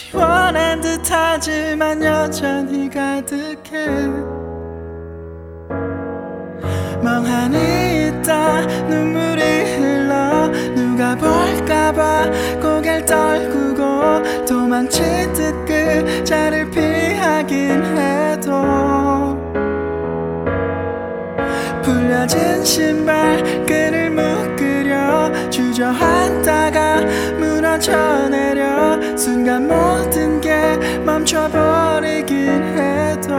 시원한 듯하지만 여전히 가득해. 멍하니 있다 눈물이 흘러. 누가 볼까봐 고개를 떨구고 도망치듯 그자를 피하긴 해도 풀려진 신발끈을 묶어 주저앉다가 무너져 내려 순간 모든 게 멈춰버리긴 해도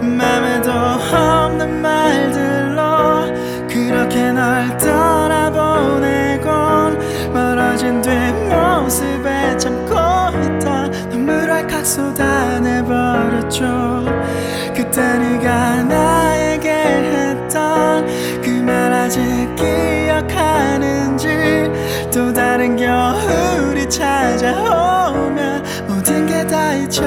맘에도 없는 말들로 그렇게 날 떠나보내곤 멀어진 뒷모습에 참고 있다. 눈물을 칵 쏟아내버렸죠. 그때 네가 나 찾아오면 모든 게 다 잊혀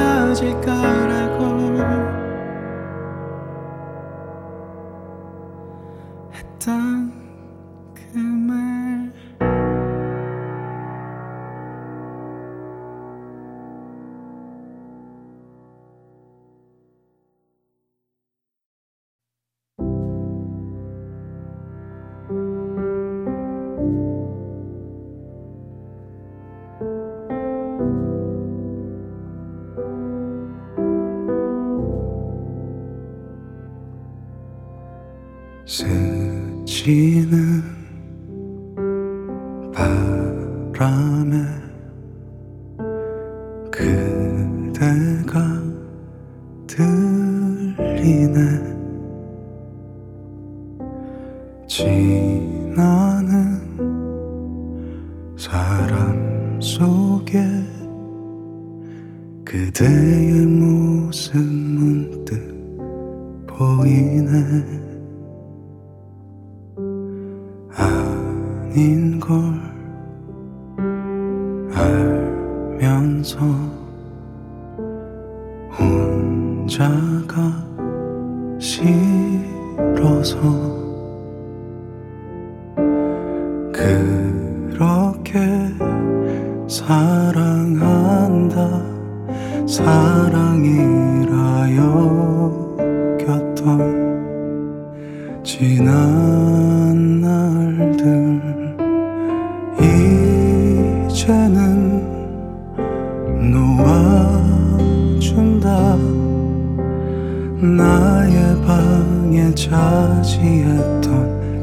나의 방에 차지했던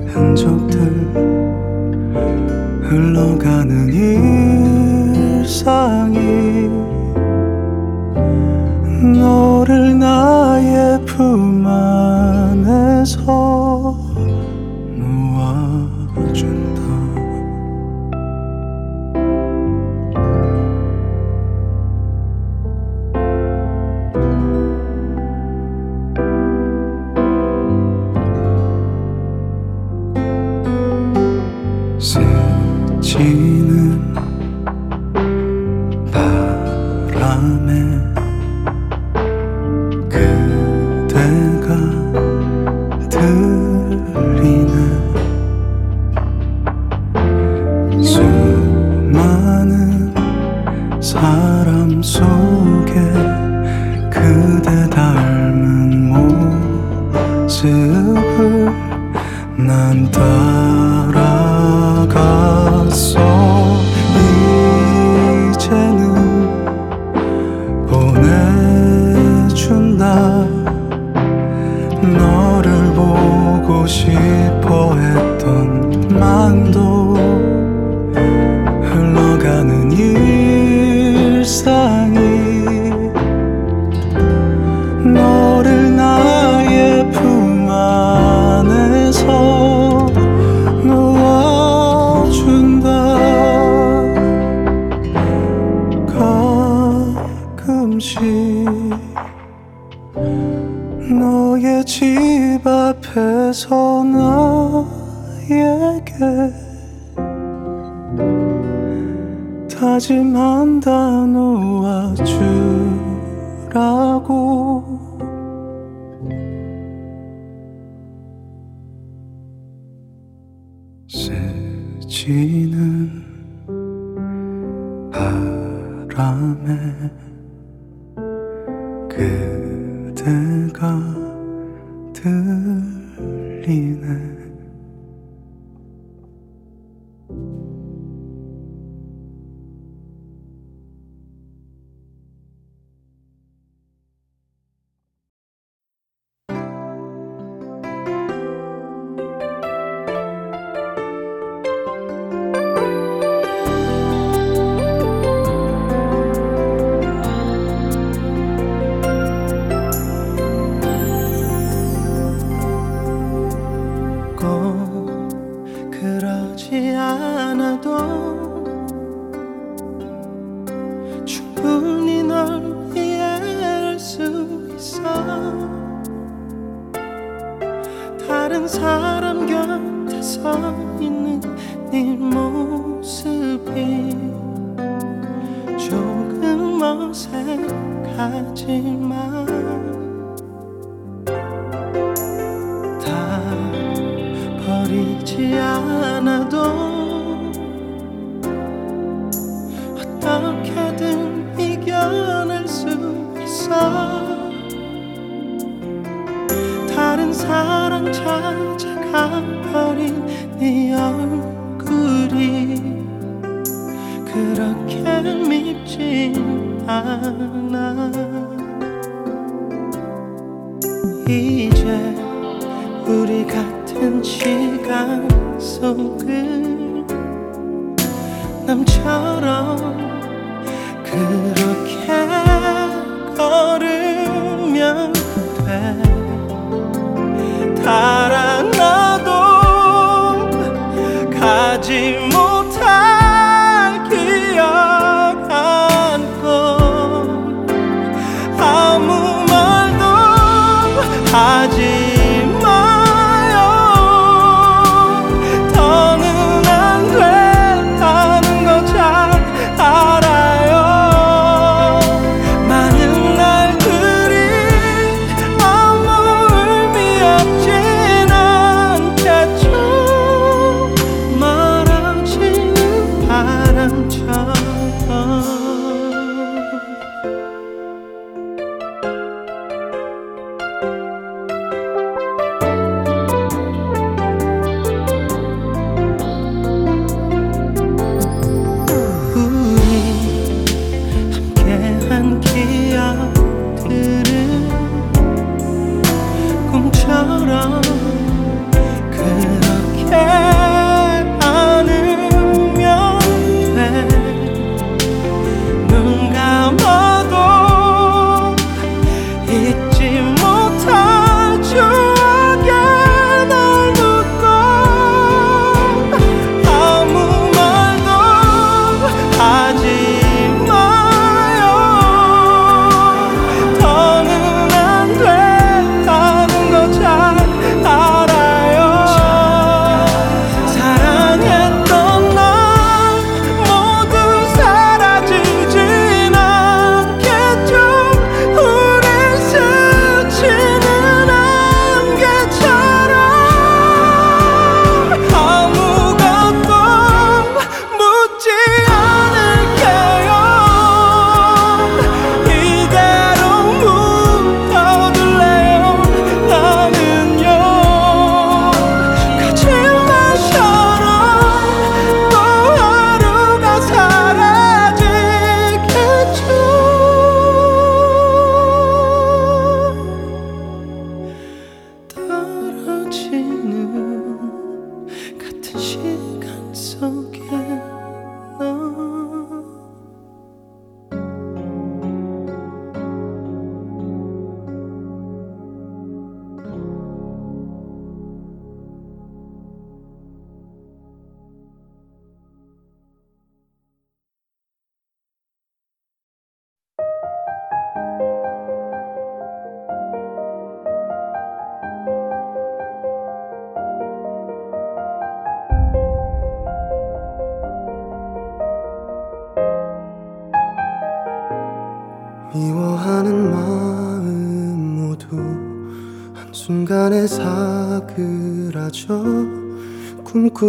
흔적들 흘러가는 일상이 너를 나의 품 안에서 그러지 않아도 충분히 널 이해할 수 있어. 다른 사람 곁에 서 있는 네 모습이 조금 어색하지만 쉽지 않아. 이제 우리 같은 시간 속을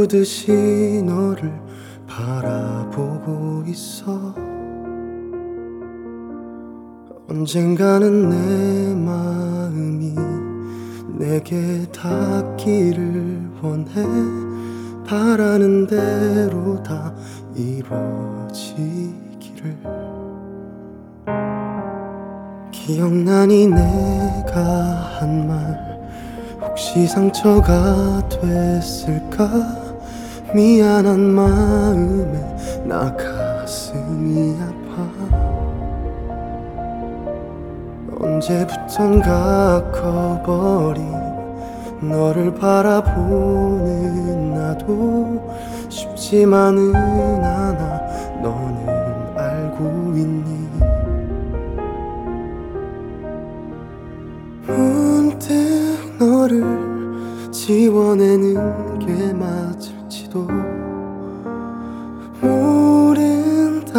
듯이 너를 바라보고 있어. 언젠가는 내 마음이 내게 닿기를 원해. 바라는 대로 다 이루어지기를. 기억나니 내가 한 말 혹시 상처가 됐을까 미안한 마음에 나 가슴이 아파. 언제부턴가 커버린 너를 바라보는 나도 쉽지만은 않아. 너는 알고 있니? 문득 너를 지워내는 게 맞 을지도 모른다는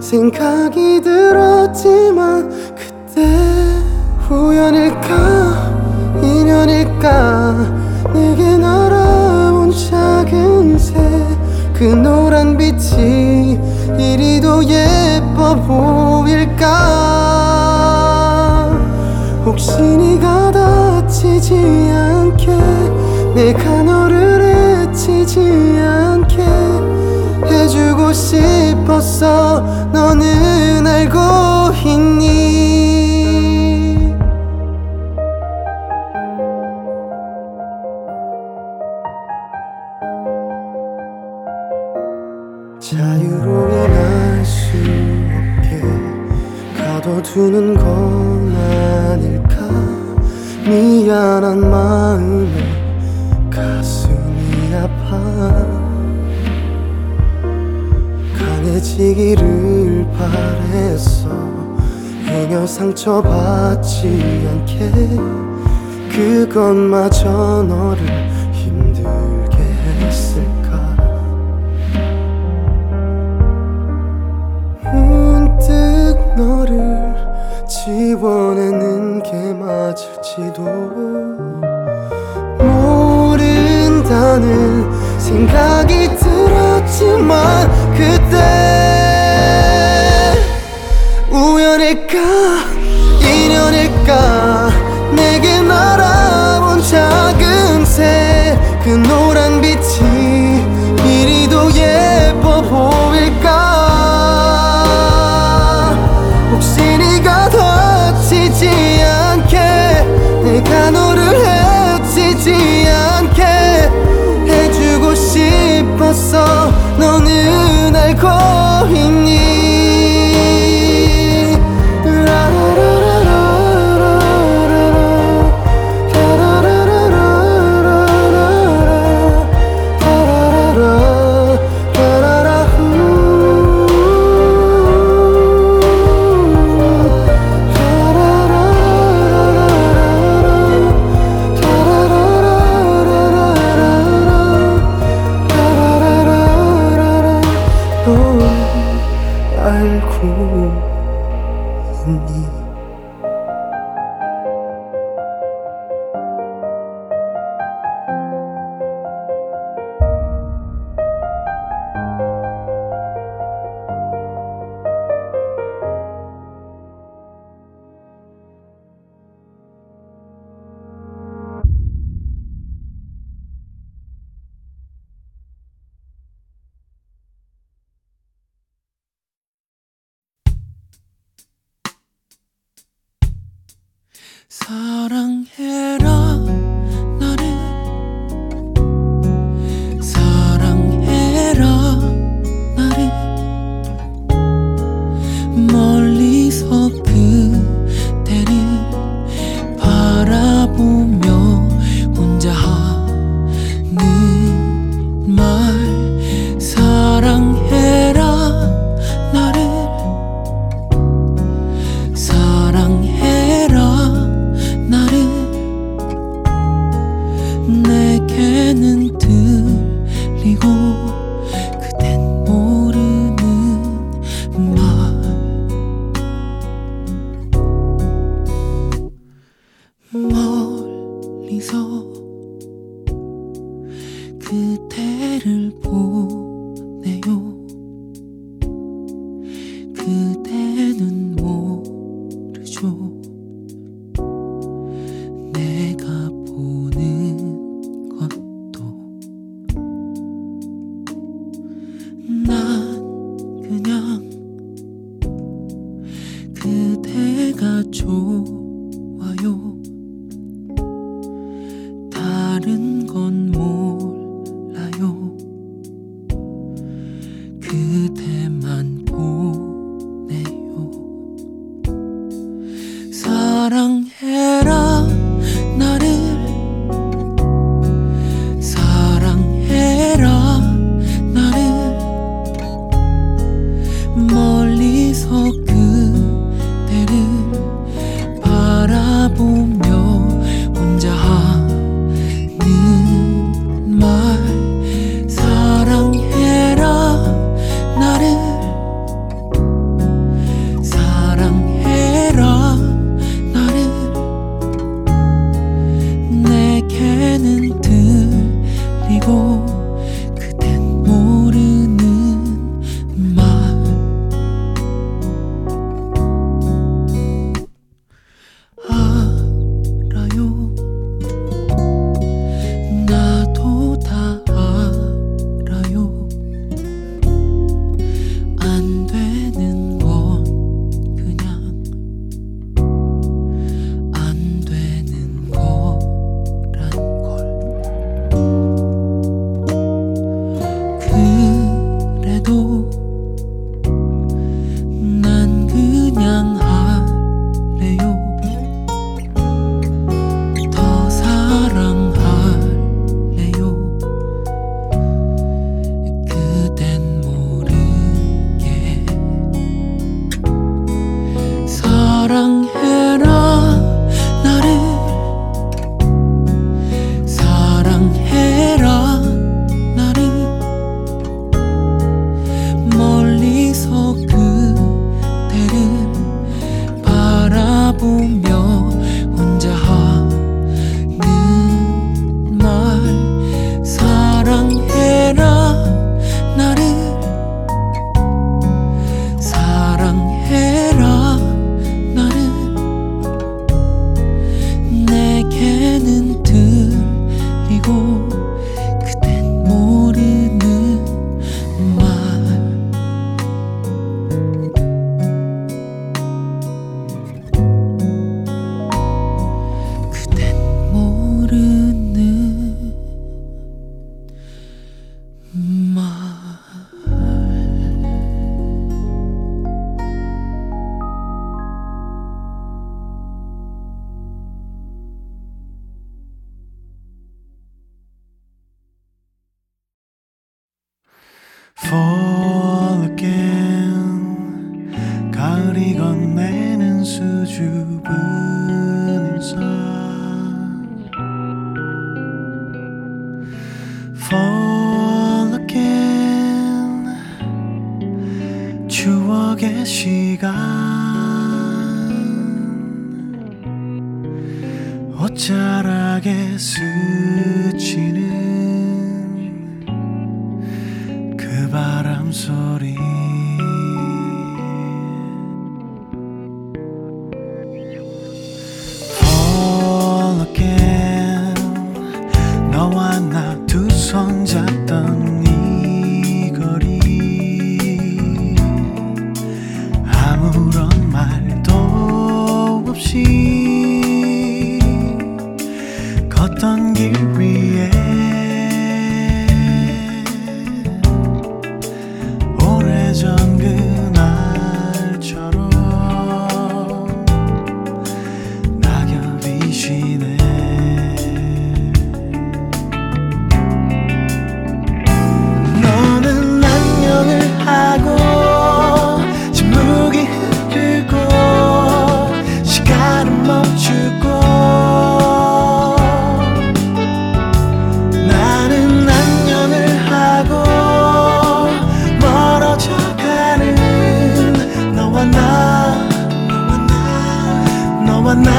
생각이 들었지만 그때 우연일까 인연일까 내게 날아온 작은 새 그 노란 빛이 이리도 예뻐 보일까? 혹시 네가 다치지 않게 내가 너를 해치지 않게 해주고 싶었어 너는 알고 있니 상처받지 않게 그것마저 너를 힘들게 했을까? 문득 너를 지워내는 게 맞을지도 모른다는 생각 싶었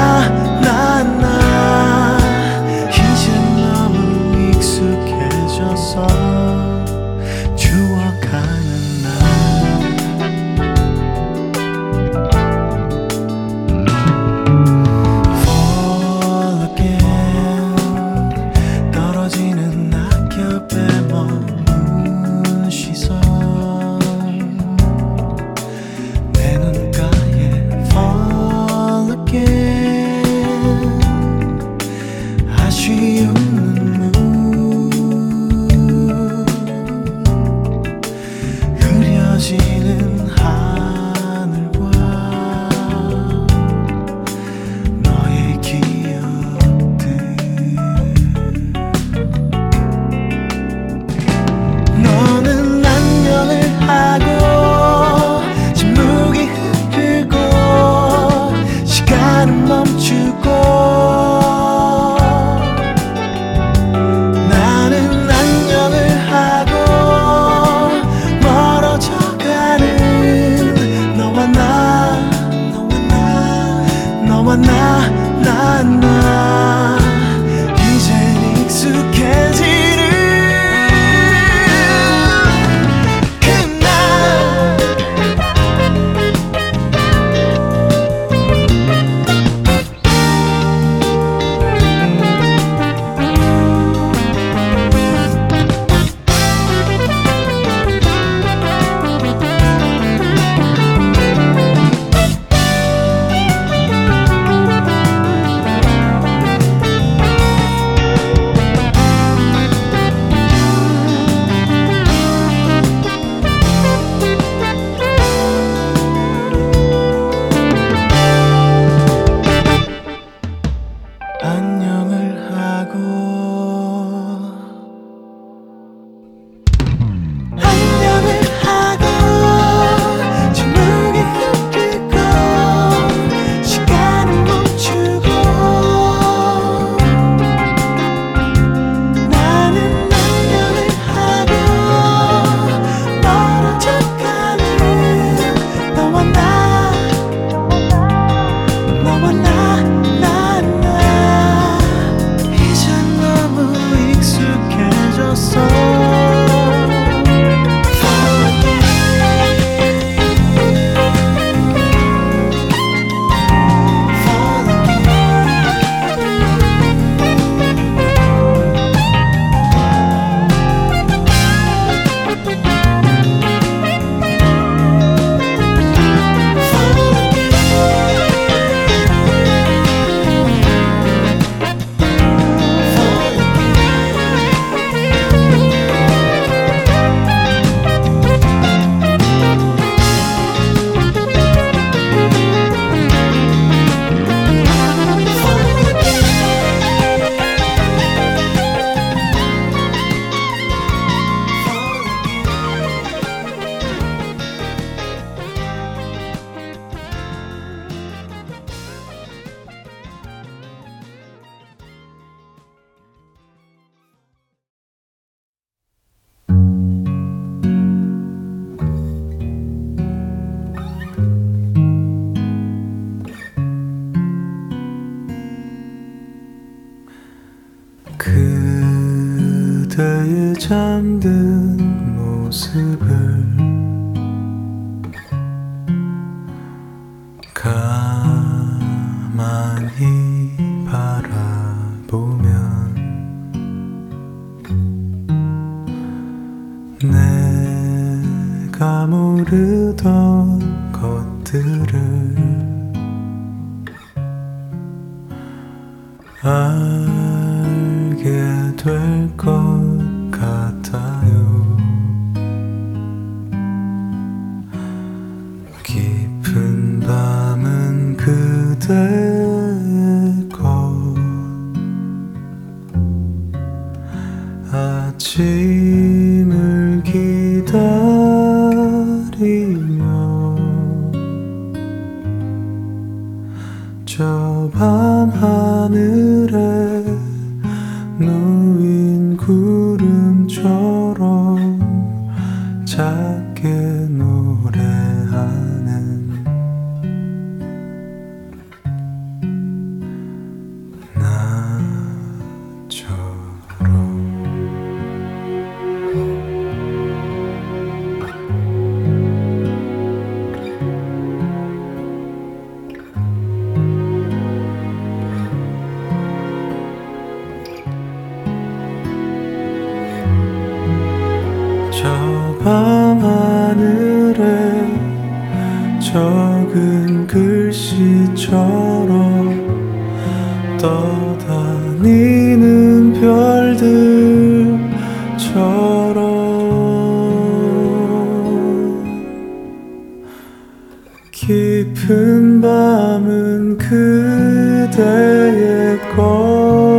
なんだ 안 돼. 깊은 밤은 그대의 것.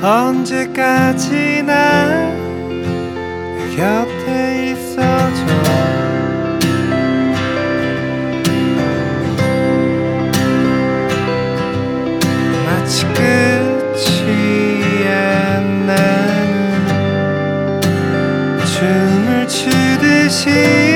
언제까지나 내 곁에 있어줘. 마치 끝이 안 나는 춤을 추듯이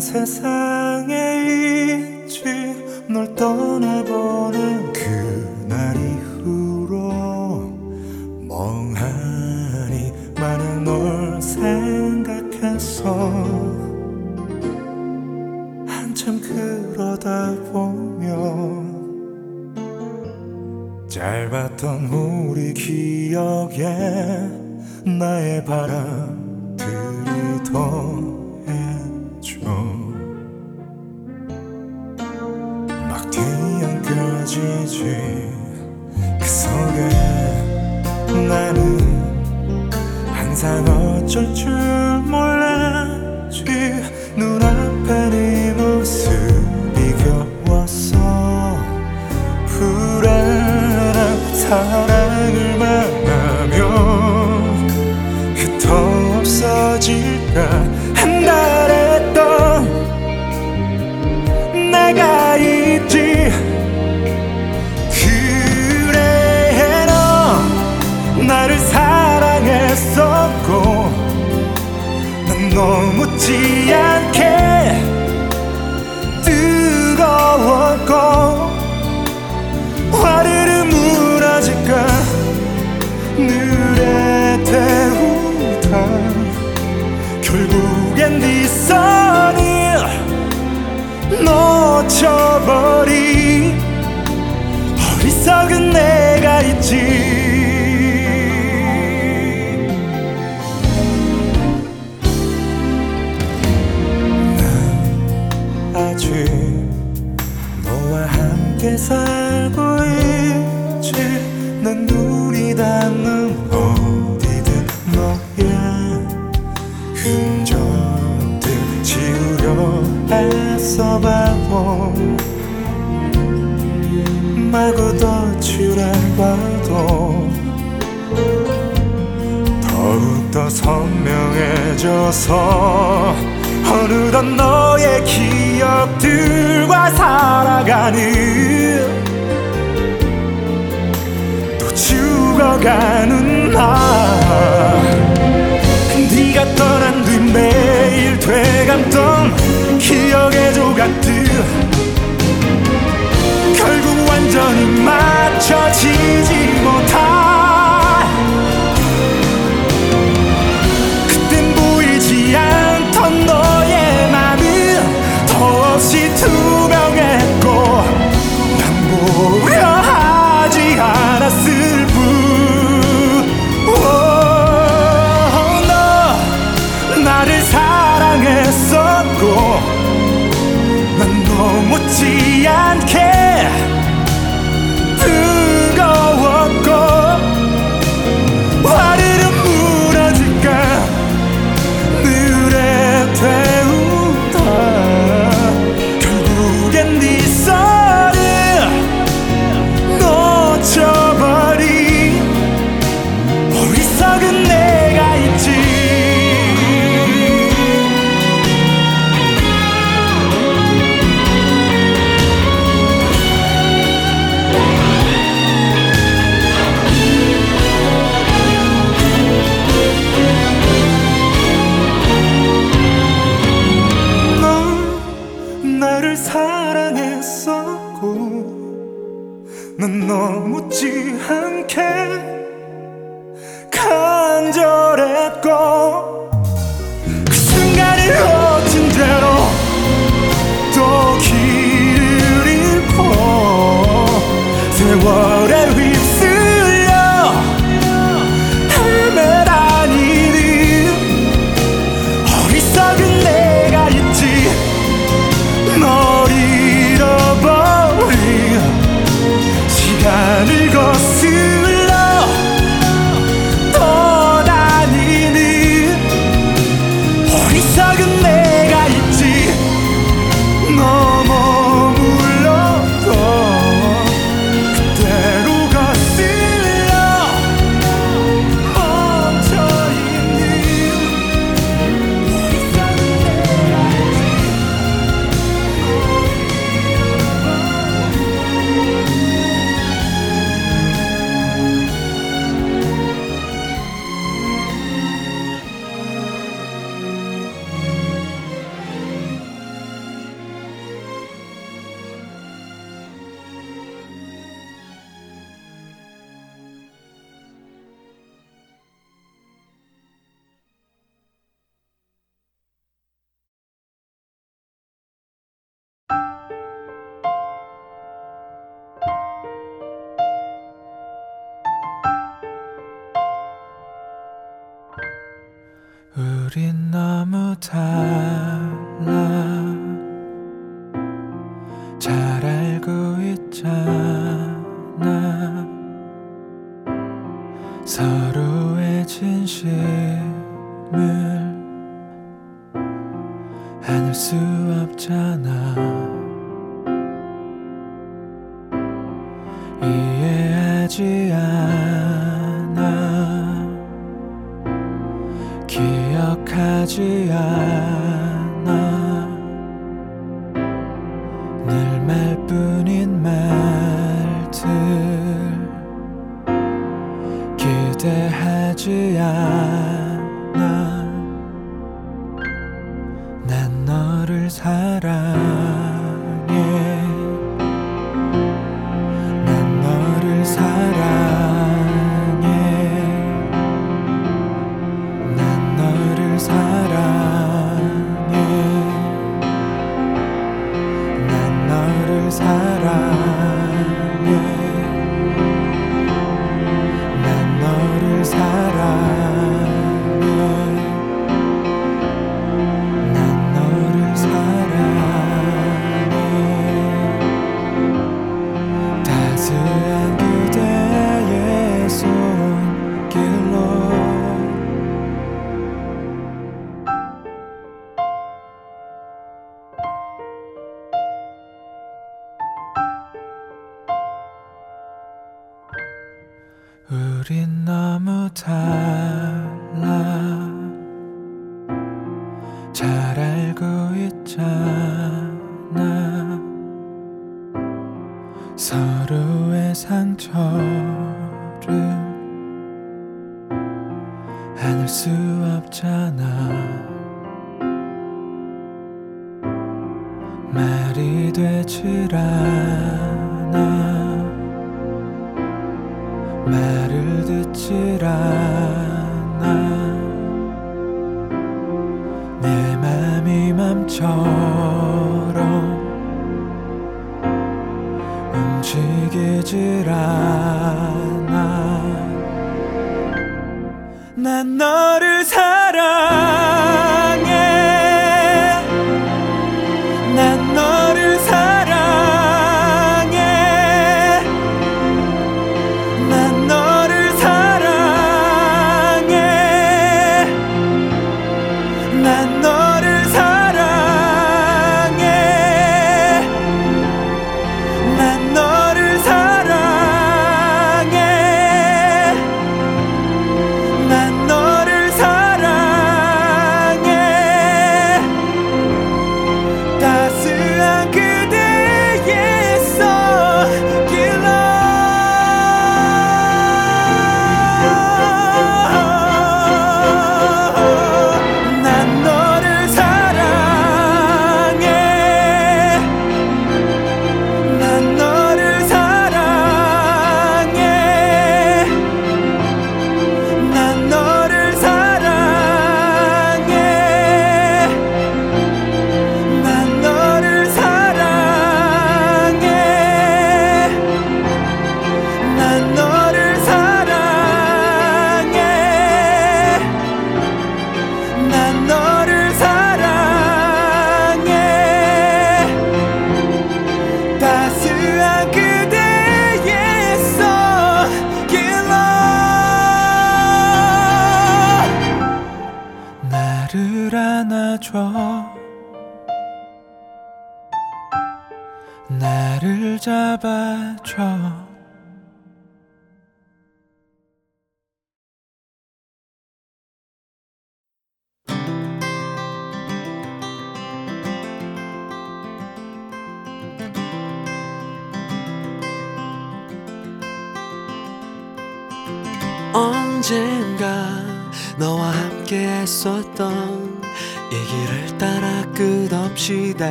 세상에 있지 널 떠나보는 그날 이후로 멍하니 많은 널 생각해서 한참 그러다 보면 짧았던 후 우린 너무 달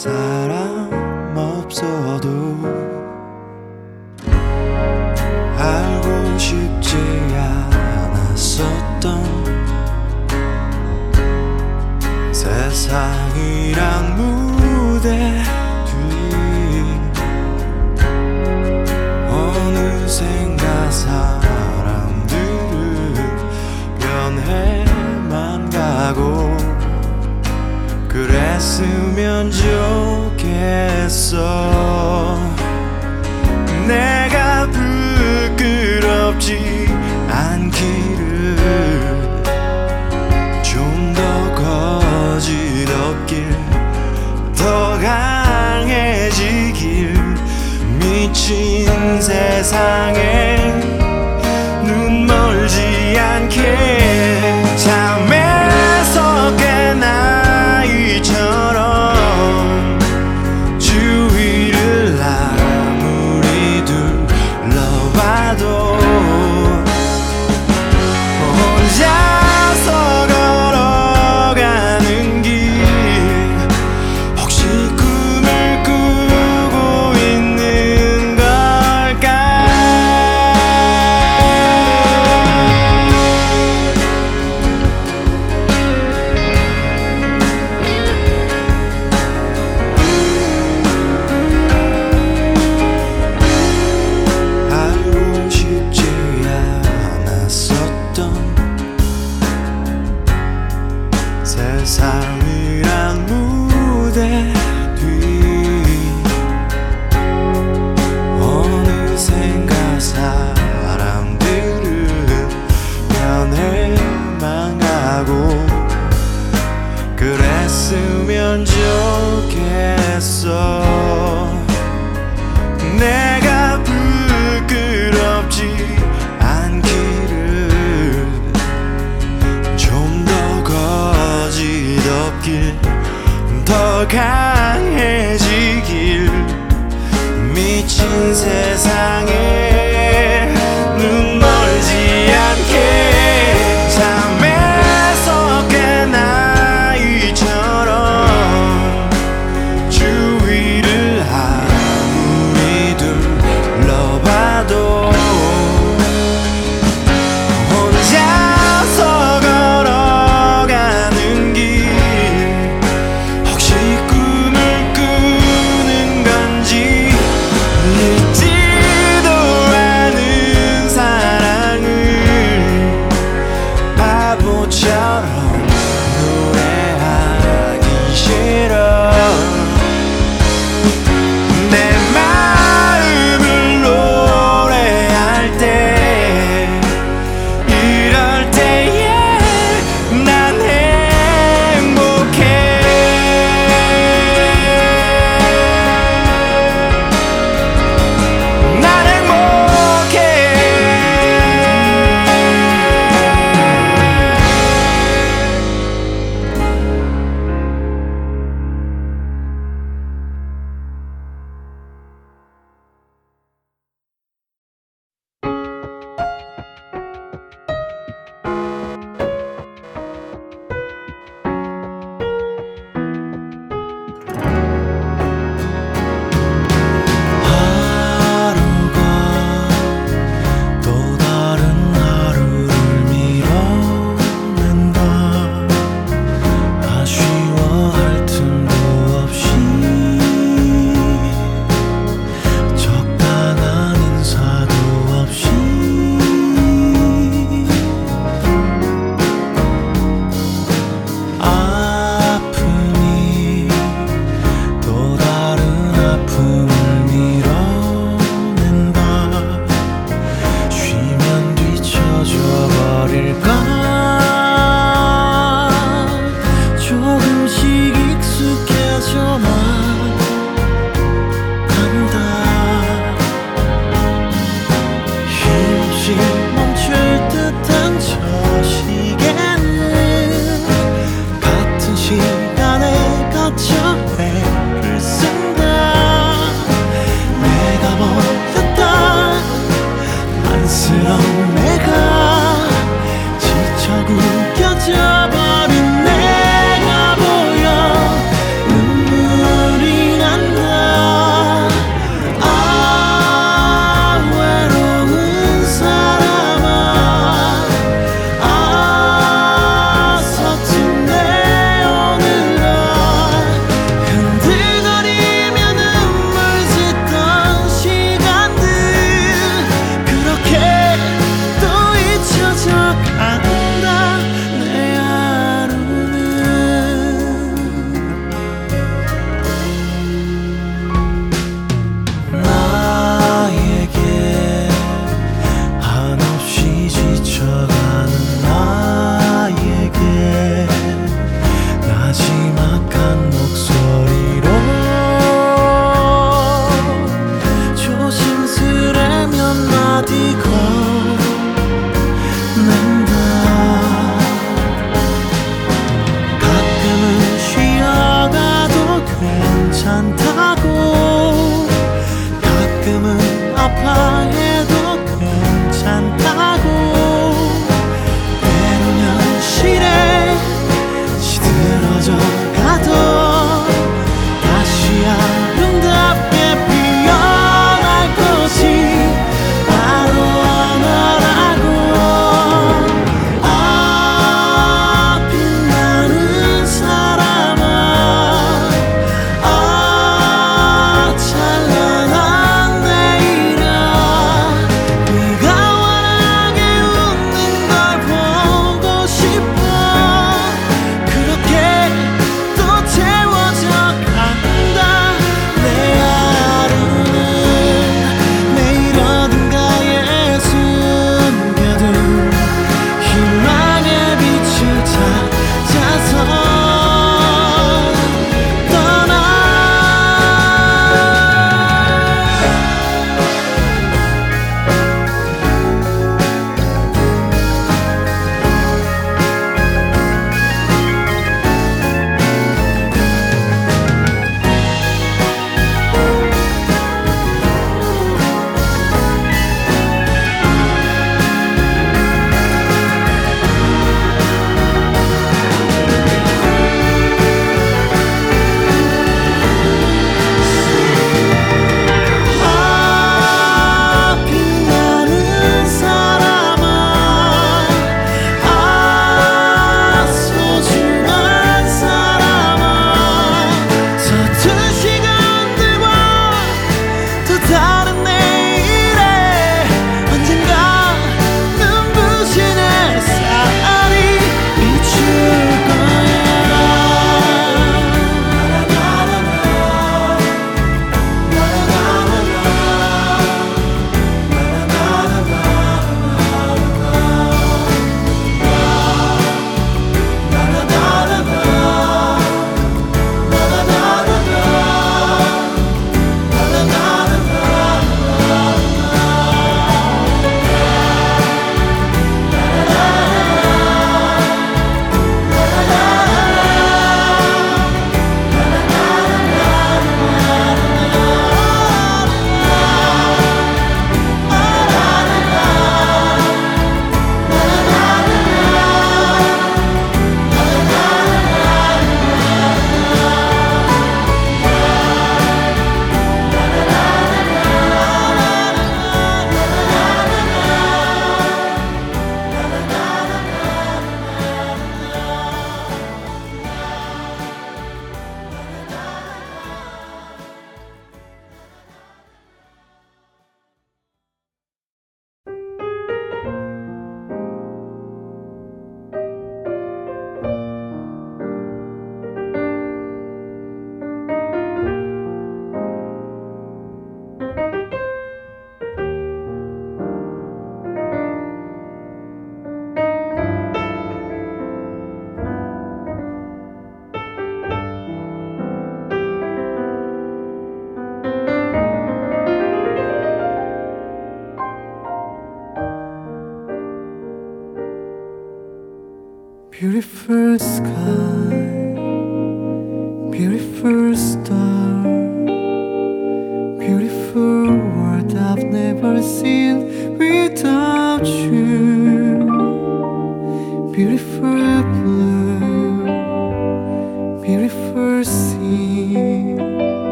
사람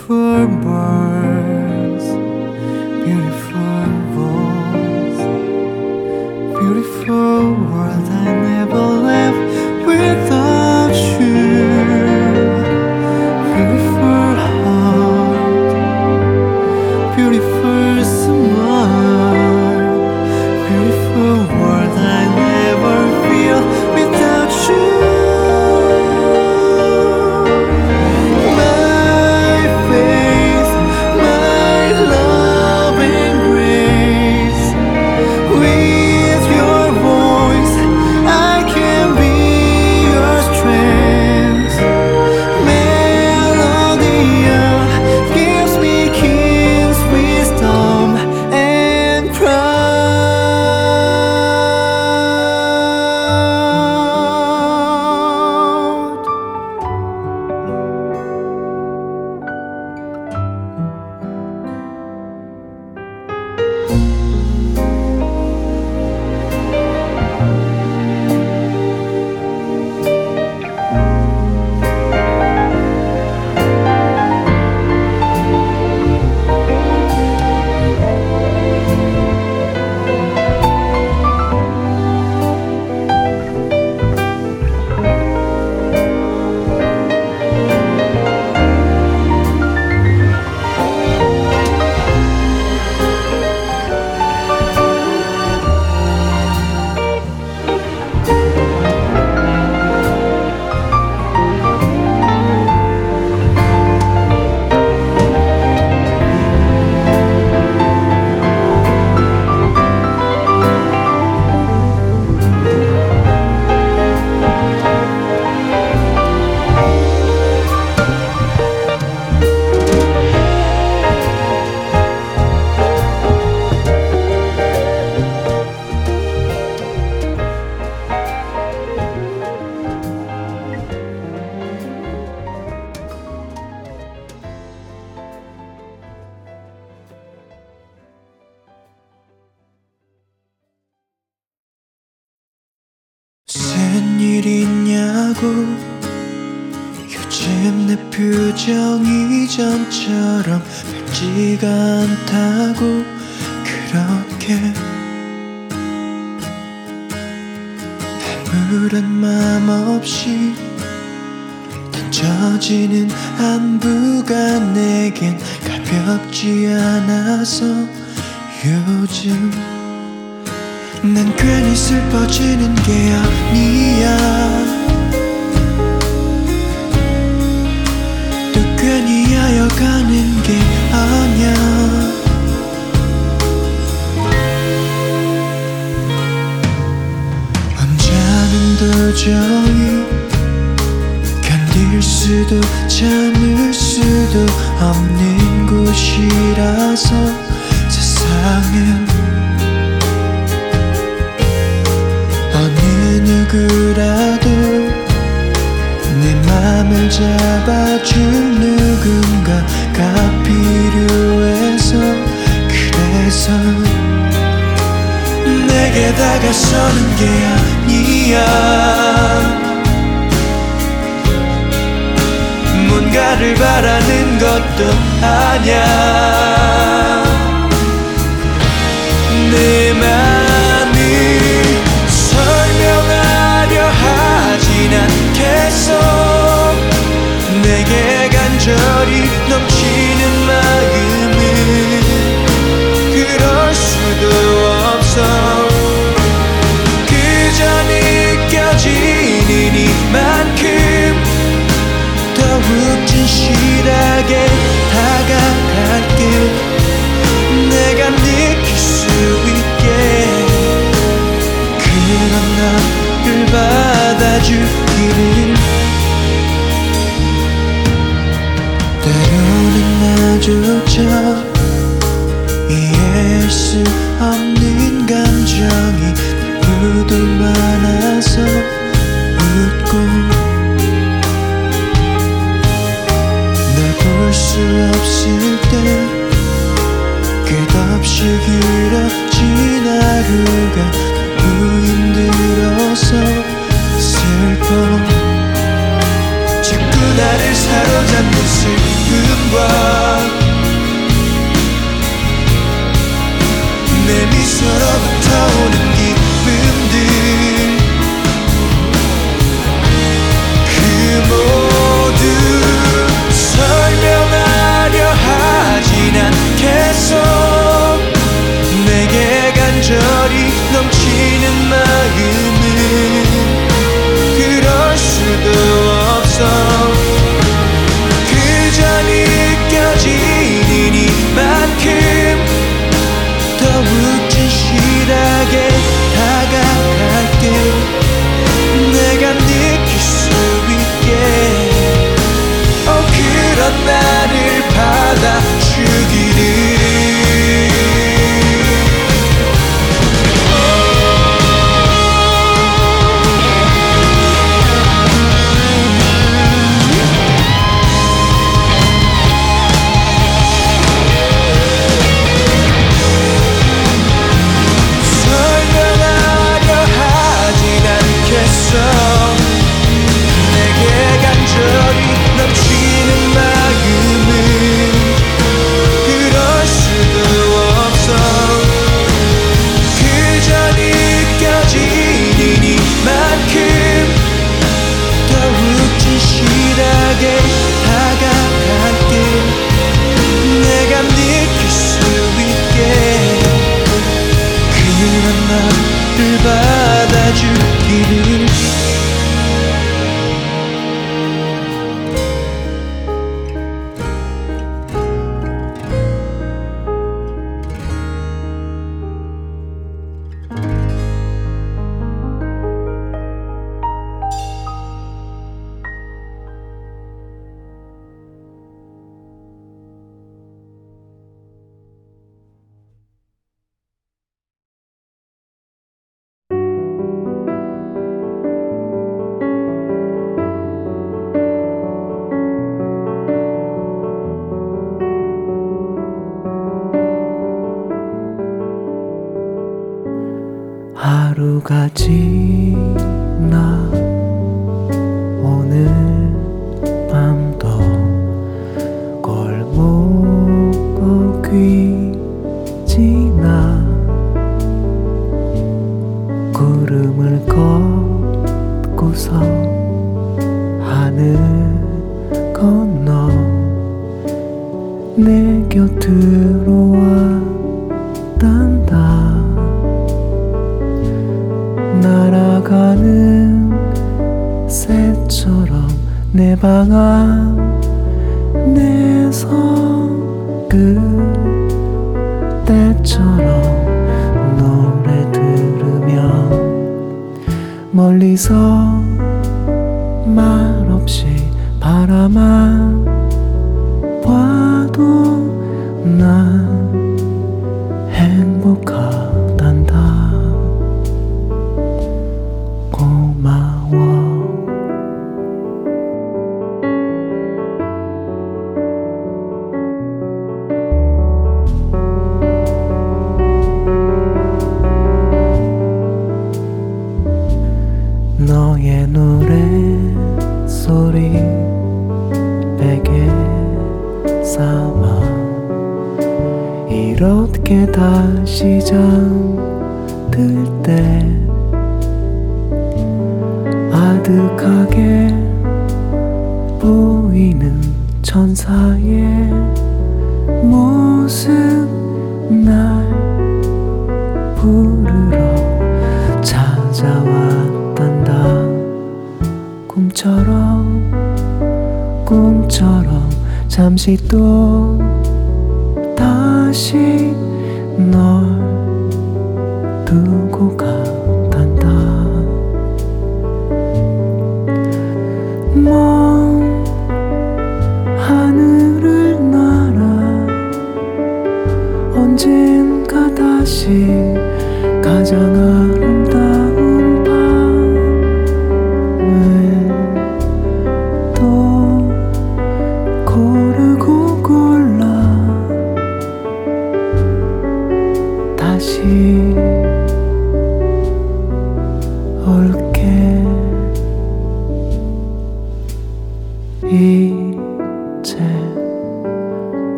beautiful birds, beautiful voice. 난 괜히 슬퍼지는 게 아니야. 또 괜히 하여가는 게 아니야. 혼자는 도저히 견딜 수도 참을 수도 없는 곳이라서 세상은 누구라도 내 맘을 잡아준 누군가가 필요해서 그래서 내게 다가서는 게 아니야. 뭔가를 바라는 것도 아냐 내맘 넘치는 마음은 그럴 수도 없어. 그저 느껴지는 이만큼 더욱 진실하게 다가갈게 내가 느낄 수 있게 그런 나를 받아주기를 나조차 이해할 수 없는 감정이 모두 많아서 웃고 널볼수 없을 때 끝없이 길어진 하루가 사로잡는 슬픔과 내 미소로부터 오는 记着。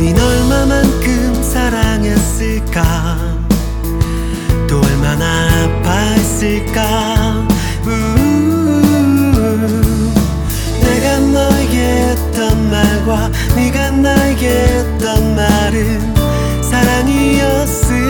우린 얼마만큼 사랑했을까? 또 얼마나 아파했을까? 내가 너에게 했던 말과 네가 나에게 했던 말은 사랑이었을까?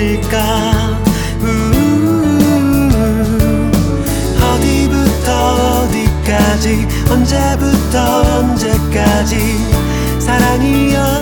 있을까? 어디부터 어디까지? 언제부터 언제까지? 사랑이여